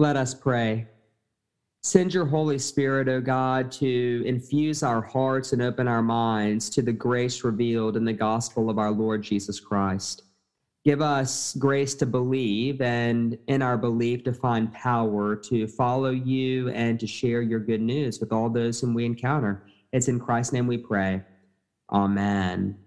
Let us pray. Send your Holy Spirit, O God, to infuse our hearts and open our minds to the grace revealed in the gospel of our Lord Jesus Christ. Give us grace to believe and in our belief to find power to follow you and to share your good news with all those whom we encounter. It's in Christ's name we pray. Amen.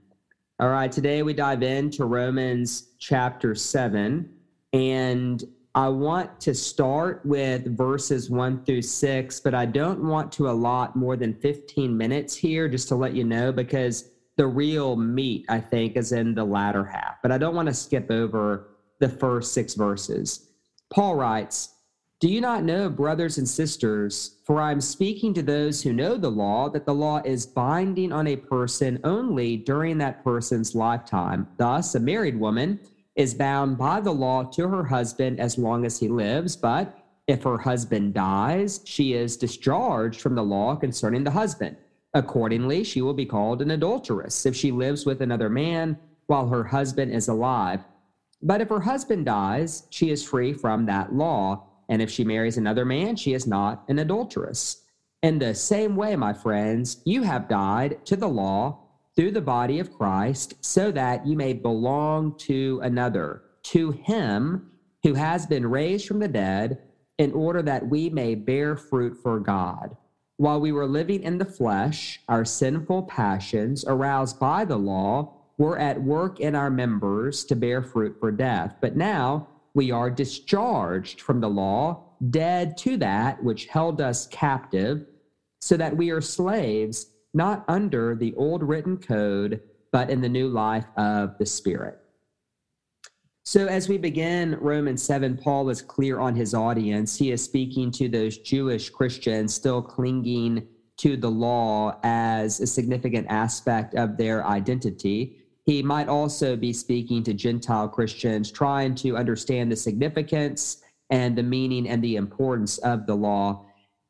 All right, today we dive into Romans chapter 7. And I want to start with verses one through six, but I don't want to allot more than 15 minutes here just to let you know because the real meat, I think, is in the latter half. But I don't want to skip over the first six verses. Paul writes, Do you not know, brothers and sisters, for I am speaking to those who know the law, that the law is binding on a person only during that person's lifetime. Thus, a married woman is bound by the law to her husband as long as he lives, but if her husband dies, she is discharged from the law concerning the husband. Accordingly, she will be called an adulteress if she lives with another man while her husband is alive. But if her husband dies, she is free from that law. And if she marries another man, she is not an adulteress. In the same way, my friends, you have died to the law through the body of Christ, so that you may belong to another, to him who has been raised from the dead, in order that we may bear fruit for God. While we were living in the flesh, our sinful passions, aroused by the law, were at work in our members to bear fruit for death. But now we are discharged from the law, dead to that which held us captive, so that we are slaves not under the old written code, but in the new life of the Spirit. So, as we begin Romans 7, Paul is clear on his audience. He is speaking to those Jewish Christians still clinging to the law as a significant aspect of their identity. He might also be speaking to Gentile Christians, trying to understand the significance and the meaning and the importance of the law.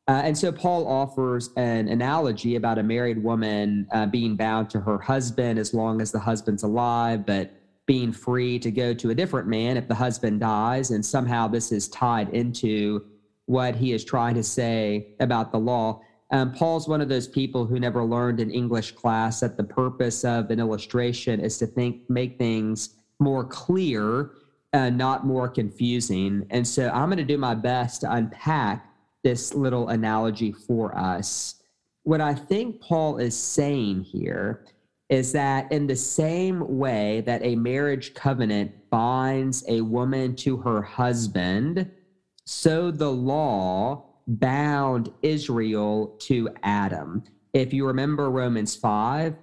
Uh, and so Paul offers an analogy about a married woman uh, being bound to her husband as long as the husband's alive, but being free to go to a different man if the husband dies. And somehow this is tied into what he is trying to say about the law. Um, Paul's one of those people who never learned in English class that the purpose of an illustration is to think make things more clear, uh, not more confusing. And so I'm going to do my best to unpack this little analogy for us. What I think Paul is saying here is that in the same way that a marriage covenant binds a woman to her husband, so the law bound Israel to Adam. If you remember Romans 5,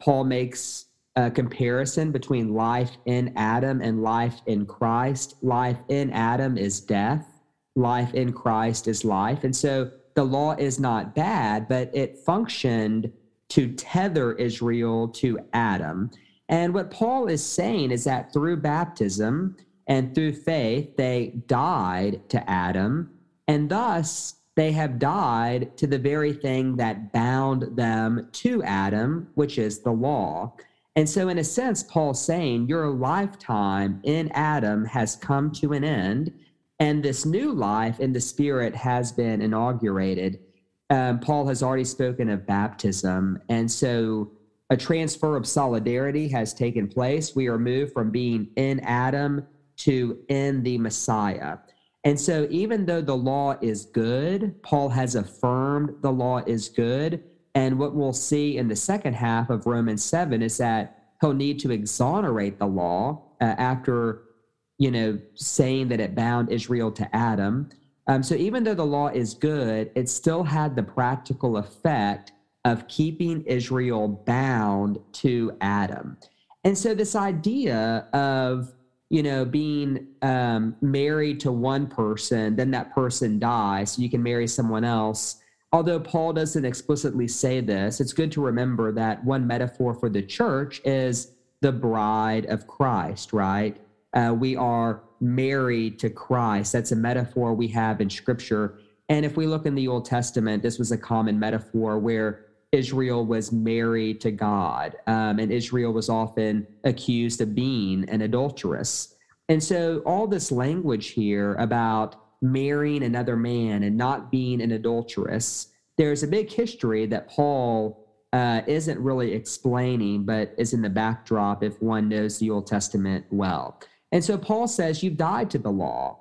Paul makes a comparison between life in Adam and life in Christ. Life in Adam is death, life in Christ is life. And so the law is not bad, but it functioned to tether Israel to Adam. And what Paul is saying is that through baptism and through faith, they died to Adam, and thus they have died to the very thing that bound them to Adam, which is the law. And so, in a sense, Paul's saying your lifetime in Adam has come to an end and this new life in the Spirit has been inaugurated. Um, Paul has already spoken of baptism. And so a transfer of solidarity has taken place. We are moved from being in Adam to in the Messiah. And so, even though the law is good, Paul has affirmed the law is good. And what we'll see in the second half of Romans 7 is that he'll need to exonerate the law uh, after you know, saying that it bound Israel to Adam. Um, so even though the law is good, it still had the practical effect of keeping Israel bound to Adam. And so this idea of you know being um, married to one person, then that person dies, so you can marry someone else. Although Paul doesn't explicitly say this, it's good to remember that one metaphor for the church is the bride of Christ, right? Uh, we are married to Christ. That's a metaphor we have in Scripture. And if we look in the Old Testament, this was a common metaphor where Israel was married to God, um, and Israel was often accused of being an adulteress. And so, all this language here about marrying another man and not being an adulteress, there's a big history that Paul uh, isn't really explaining, but is in the backdrop if one knows the Old Testament well. And so Paul says, You've died to the law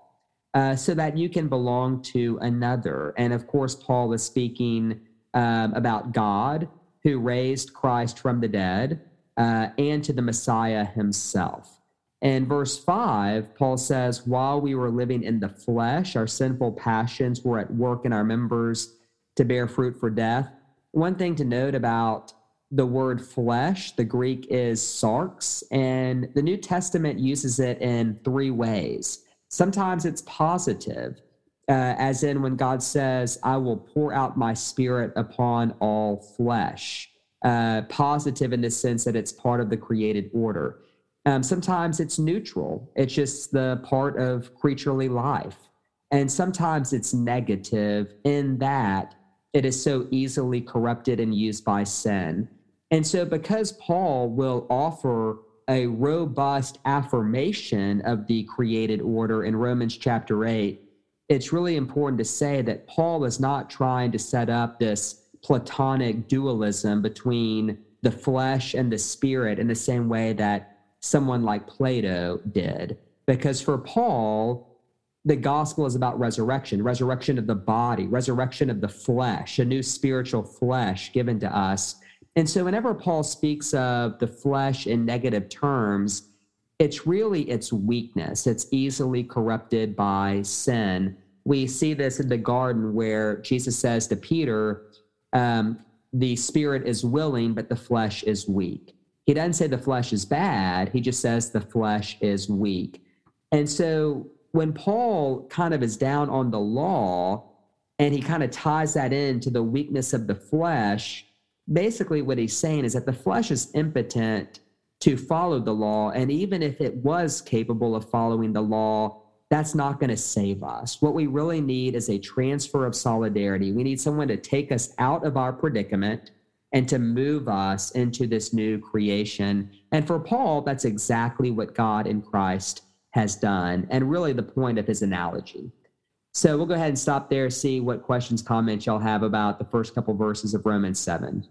uh, so that you can belong to another. And of course, Paul is speaking um, about God who raised Christ from the dead uh, and to the Messiah himself. In verse 5, Paul says, While we were living in the flesh, our sinful passions were at work in our members to bear fruit for death. One thing to note about the word flesh, the Greek is sarx, and the New Testament uses it in three ways. Sometimes it's positive, uh, as in when God says, I will pour out my spirit upon all flesh. Uh, positive in the sense that it's part of the created order. Um, sometimes it's neutral, it's just the part of creaturely life. And sometimes it's negative in that it is so easily corrupted and used by sin. And so, because Paul will offer a robust affirmation of the created order in Romans chapter 8, it's really important to say that Paul is not trying to set up this Platonic dualism between the flesh and the spirit in the same way that someone like Plato did. Because for Paul, the gospel is about resurrection, resurrection of the body, resurrection of the flesh, a new spiritual flesh given to us. And so whenever Paul speaks of the flesh in negative terms, it's really its weakness. It's easily corrupted by sin. We see this in the garden where Jesus says to Peter, um, the spirit is willing, but the flesh is weak. He doesn't say the flesh is bad, he just says the flesh is weak. And so when Paul kind of is down on the law and he kind of ties that into the weakness of the flesh, basically what he's saying is that the flesh is impotent to follow the law. And even if it was capable of following the law, that's not going to save us. What we really need is a transfer of solidarity. We need someone to take us out of our predicament and to move us into this new creation. And for Paul, that's exactly what God in Christ has done, and really the point of his analogy. So we'll go ahead and stop there, see what questions, comments y'all have about the first couple verses of Romans 7.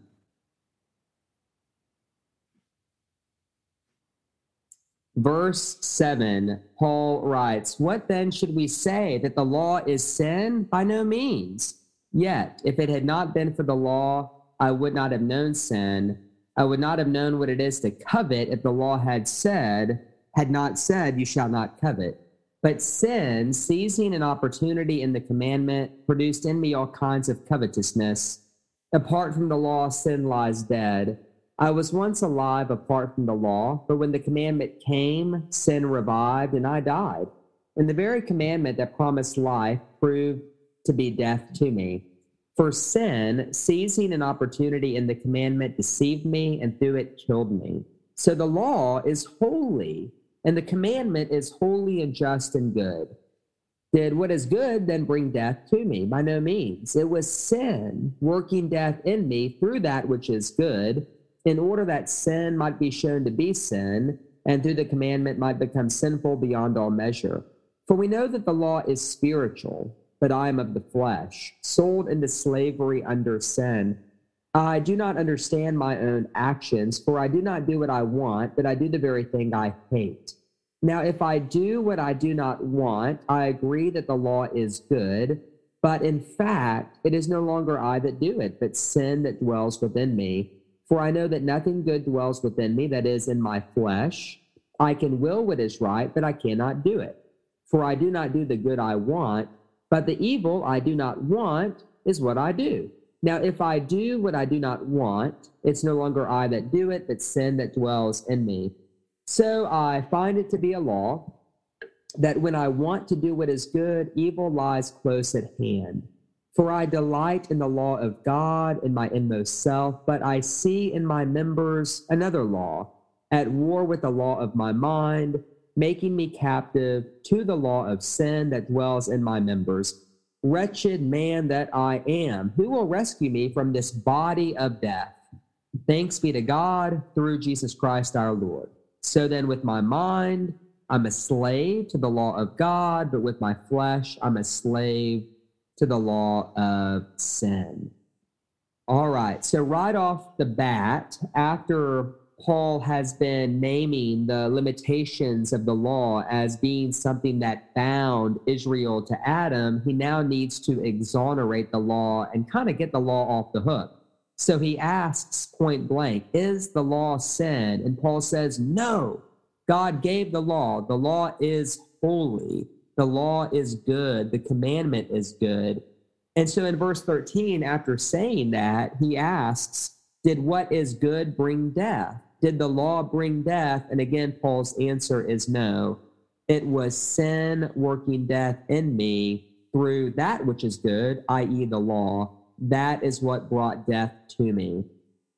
Verse 7, Paul writes, What then should we say? That the law is sin? By no means. Yet, if it had not been for the law, I would not have known sin. I would not have known what it is to covet if the law had said, had not said, You shall not covet. But sin, seizing an opportunity in the commandment, produced in me all kinds of covetousness. Apart from the law, sin lies dead. I was once alive apart from the law, but when the commandment came, sin revived and I died. And the very commandment that promised life proved to be death to me. For sin, seizing an opportunity in the commandment, deceived me and through it killed me. So the law is holy and the commandment is holy and just and good. Did what is good then bring death to me? By no means. It was sin working death in me through that which is good, in order that sin might be shown to be sin, and through the commandment might become sinful beyond all measure. For we know that the law is spiritual, but I am of the flesh, sold into slavery under sin. I do not understand my own actions, for I do not do what I want, but I do the very thing I hate. Now, if I do what I do not want, I agree that the law is good, but in fact, it is no longer I that do it, but sin that dwells within me. For I know that nothing good dwells within me, that is, in my flesh. I can will what is right, but I cannot do it. For I do not do the good I want, but the evil I do not want is what I do. Now, if I do what I do not want, it's no longer I that do it, but sin that dwells in me. So I find it to be a law that when I want to do what is good, evil lies close at hand. For I delight in the law of God in my inmost self, but I see in my members another law, at war with the law of my mind, making me captive to the law of sin that dwells in my members. Wretched man that I am, who will rescue me from this body of death? Thanks be to God through Jesus Christ our Lord. So then, with my mind, I'm a slave to the law of God, but with my flesh, I'm a slave to the law of sin. All right. So, right off the bat, after Paul has been naming the limitations of the law as being something that bound Israel to Adam, he now needs to exonerate the law and kind of get the law off the hook. So he asks point blank, Is the law sin? And Paul says, No. God gave the law. The law is holy. The law is good. The commandment is good. And so in verse 13, after saying that, he asks, Did what is good bring death? Did the law bring death? And again, Paul's answer is no. It was sin working death in me through that which is good, i.e., the law. That is what brought death to me.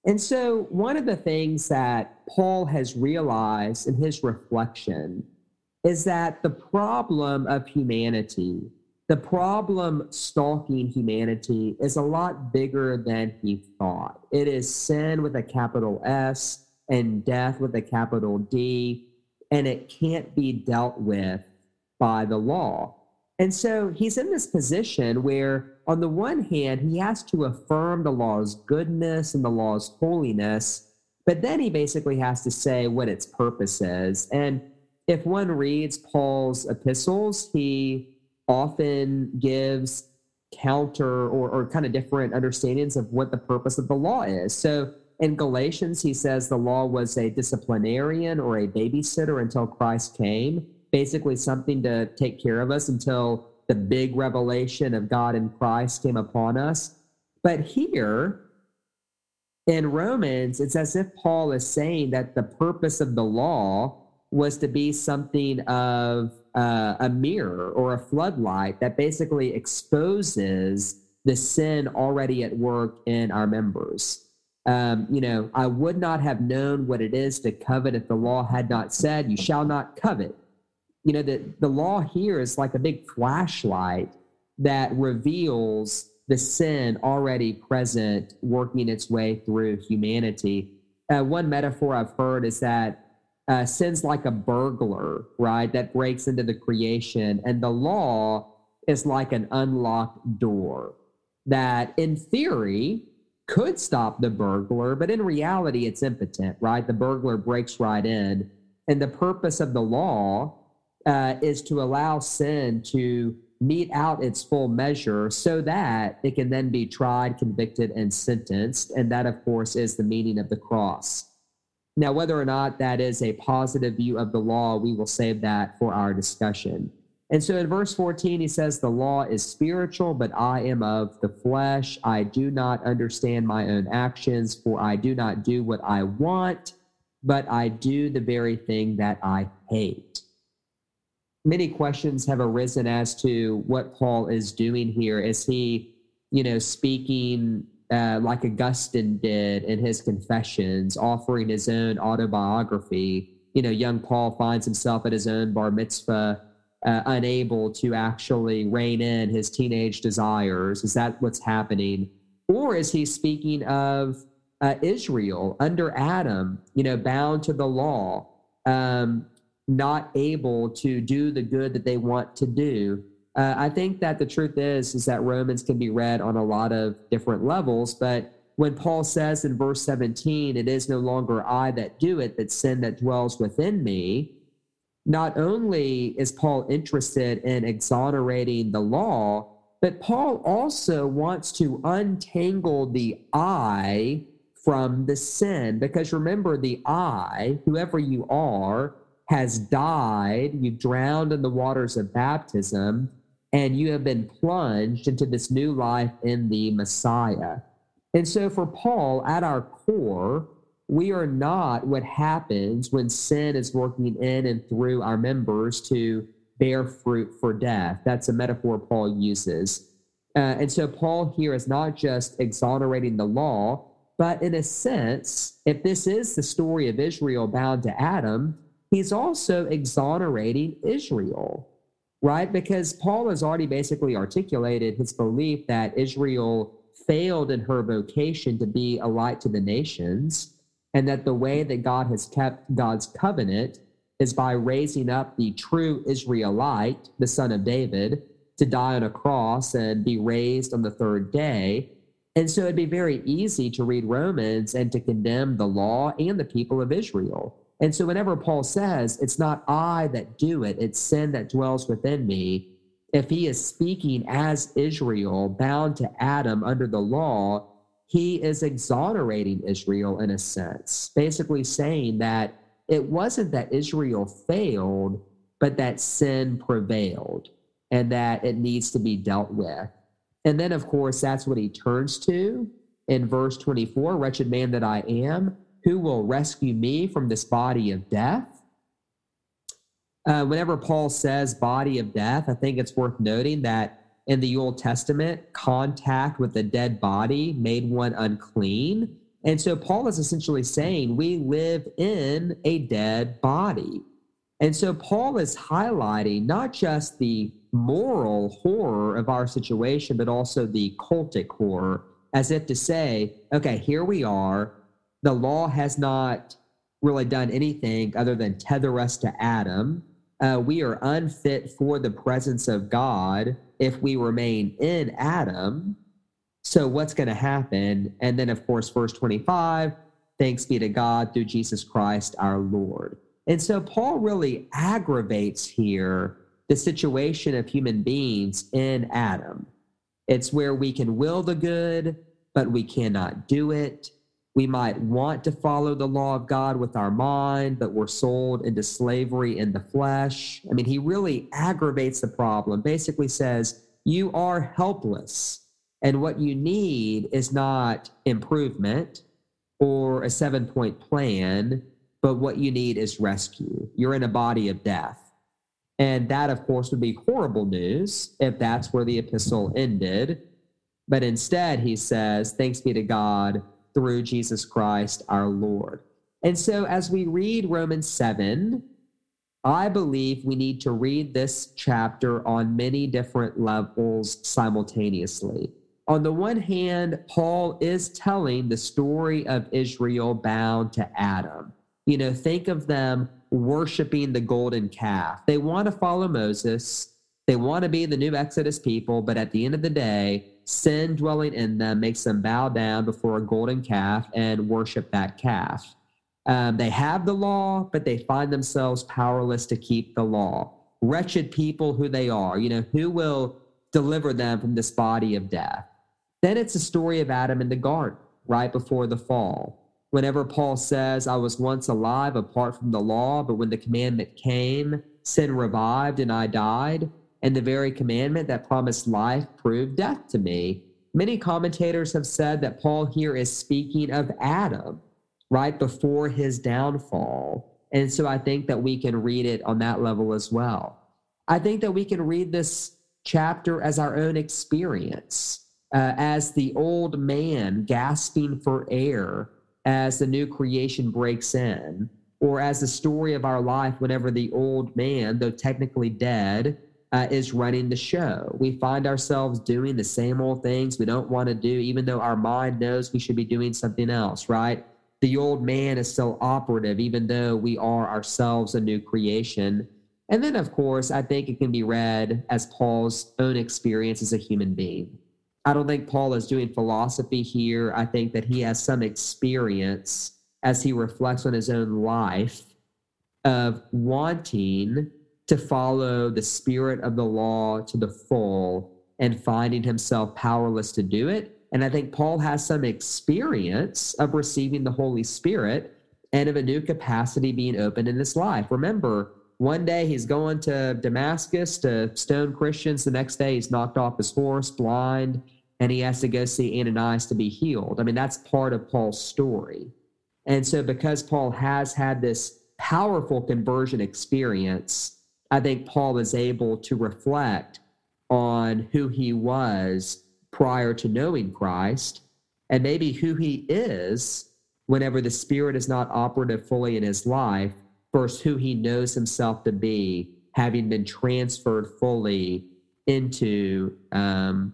And so, one of the things that Paul has realized in his reflection is that the problem of humanity, the problem stalking humanity, is a lot bigger than he thought. It is sin with a capital S and death with a capital D, and it can't be dealt with by the law. And so he's in this position where, on the one hand, he has to affirm the law's goodness and the law's holiness, but then he basically has to say what its purpose is. And if one reads Paul's epistles, he often gives counter or, or kind of different understandings of what the purpose of the law is. So in Galatians, he says the law was a disciplinarian or a babysitter until Christ came basically something to take care of us until the big revelation of God in Christ came upon us. But here in Romans, it's as if Paul is saying that the purpose of the law was to be something of uh, a mirror or a floodlight that basically exposes the sin already at work in our members. Um, you know, I would not have known what it is to covet if the law had not said, You shall not covet you know, the, the law here is like a big flashlight that reveals the sin already present working its way through humanity. Uh, one metaphor I've heard is that uh, sin's like a burglar, right, that breaks into the creation, and the law is like an unlocked door that, in theory, could stop the burglar, but in reality, it's impotent, right? The burglar breaks right in. And the purpose of the law uh, is to allow sin to mete out its full measure so that it can then be tried, convicted, and sentenced. And that, of course, is the meaning of the cross. Now, whether or not that is a positive view of the law, we will save that for our discussion. And so in verse 14, he says, The law is spiritual, but I am of the flesh. I do not understand my own actions, for I do not do what I want, but I do the very thing that I hate many questions have arisen as to what Paul is doing here. Is he, you know, speaking uh, like Augustine did in his Confessions, offering his own autobiography? You know, young Paul finds himself at his own bar mitzvah, uh, unable to actually rein in his teenage desires. Is that what's happening? Or is he speaking of uh, Israel under Adam, you know, bound to the law? Um, not able to do the good that they want to do. Uh, I think that the truth is is that Romans can be read on a lot of different levels, but when Paul says in verse 17, it is no longer I that do it, but sin that dwells within me, not only is Paul interested in exonerating the law, but Paul also wants to untangle the I from the sin. Because remember, the I, whoever you are, has died, you've drowned in the waters of baptism, and you have been plunged into this new life in the Messiah. And so, for Paul, at our core, we are not what happens when sin is working in and through our members to bear fruit for death. That's a metaphor Paul uses. Uh, and so, Paul here is not just exonerating the law, but in a sense, if this is the story of Israel bound to Adam, he's also exonerating Israel, right? Because Paul has already basically articulated his belief that Israel failed in her vocation to be a light to the nations, and that the way that God has kept God's covenant is by raising up the true Israelite, the son of David, to die on a cross and be raised on the third day. And so it'd be very easy to read Romans and to condemn the law and the people of Israel. And so whenever Paul says, it's not I that do it, it's sin that dwells within me, if he is speaking as Israel, bound to Adam under the law, he is exonerating Israel in a sense, basically saying that it wasn't that Israel failed, but that sin prevailed and that it needs to be dealt with. And then, of course, that's what he turns to in verse 24 Wretched man that I am, who will rescue me from this body of death? Uh, whenever Paul says body of death, I think it's worth noting that in the Old Testament, contact with a dead body made one unclean. And so Paul is essentially saying we live in a dead body. And so Paul is highlighting not just the moral horror of our situation, but also the cultic horror, as if to say, okay, here we are. The law has not really done anything other than tether us to Adam. Uh, we are unfit for the presence of God if we remain in Adam. So, what's going to happen? And then, of course, verse 25 thanks be to God through Jesus Christ our Lord. And so, Paul really aggravates here the situation of human beings in Adam. It's where we can will the good, but we cannot do it. We might want to follow the law of God with our mind, but we're sold into slavery in the flesh. I mean, he really aggravates the problem, basically says, You are helpless. And what you need is not improvement or a seven point plan, but what you need is rescue. You're in a body of death. And that, of course, would be horrible news if that's where the epistle ended. But instead, he says, Thanks be to God through Jesus Christ our Lord. And so, as we read Romans 7, I believe we need to read this chapter on many different levels simultaneously. On the one hand, Paul is telling the story of Israel bound to Adam. You know, think of them worshiping the golden calf. They want to follow Moses, they want to be the new Exodus people, but at the end of the day, sin dwelling in them makes them bow down before a golden calf and worship that calf. Um, they have the law, but they find themselves powerless to keep the law. Wretched people who they are, you know, who will deliver them from this body of death? Then it's the story of Adam in the garden right before the fall whenever Paul says, I was once alive apart from the law, but when the commandment came, sin revived and I died, and the very commandment that promised life proved death to me. Many commentators have said that Paul here is speaking of Adam right before his downfall. And so I think that we can read it on that level as well. I think that we can read this chapter as our own experience, uh, as the old man gasping for air as the new creation breaks in, or as the story of our life whenever the old man, though technically dead, uh, is running the show. We find ourselves doing the same old things we don't want to do, even though our mind knows we should be doing something else, right? The old man is still operative, even though we are ourselves a new creation. And then, of course, I think it can be read as Paul's own experience as a human being. I don't think Paul is doing philosophy here. I think that he has some experience as he reflects on his own life of wanting to follow the spirit of the law to the full and finding himself powerless to do it. And I think Paul has some experience of receiving the Holy Spirit and of a new capacity being opened in his life. Remember, one day he's going to Damascus to stone Christians. The next day he's knocked off his horse, blind, and he has to go see Ananias to be healed. I mean, that's part of Paul's story. And so, because Paul has had this powerful conversion experience, I think Paul is able to reflect on who he was prior to knowing Christ and maybe who he is whenever the Spirit is not operative fully in his life versus who he knows himself to be, having been transferred fully into um,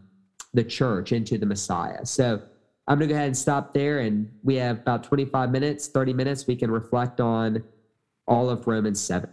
the church, into the Messiah. So I'm going to go ahead and stop there. And we have about 25 minutes, 30 minutes. We can reflect on all of Romans 7.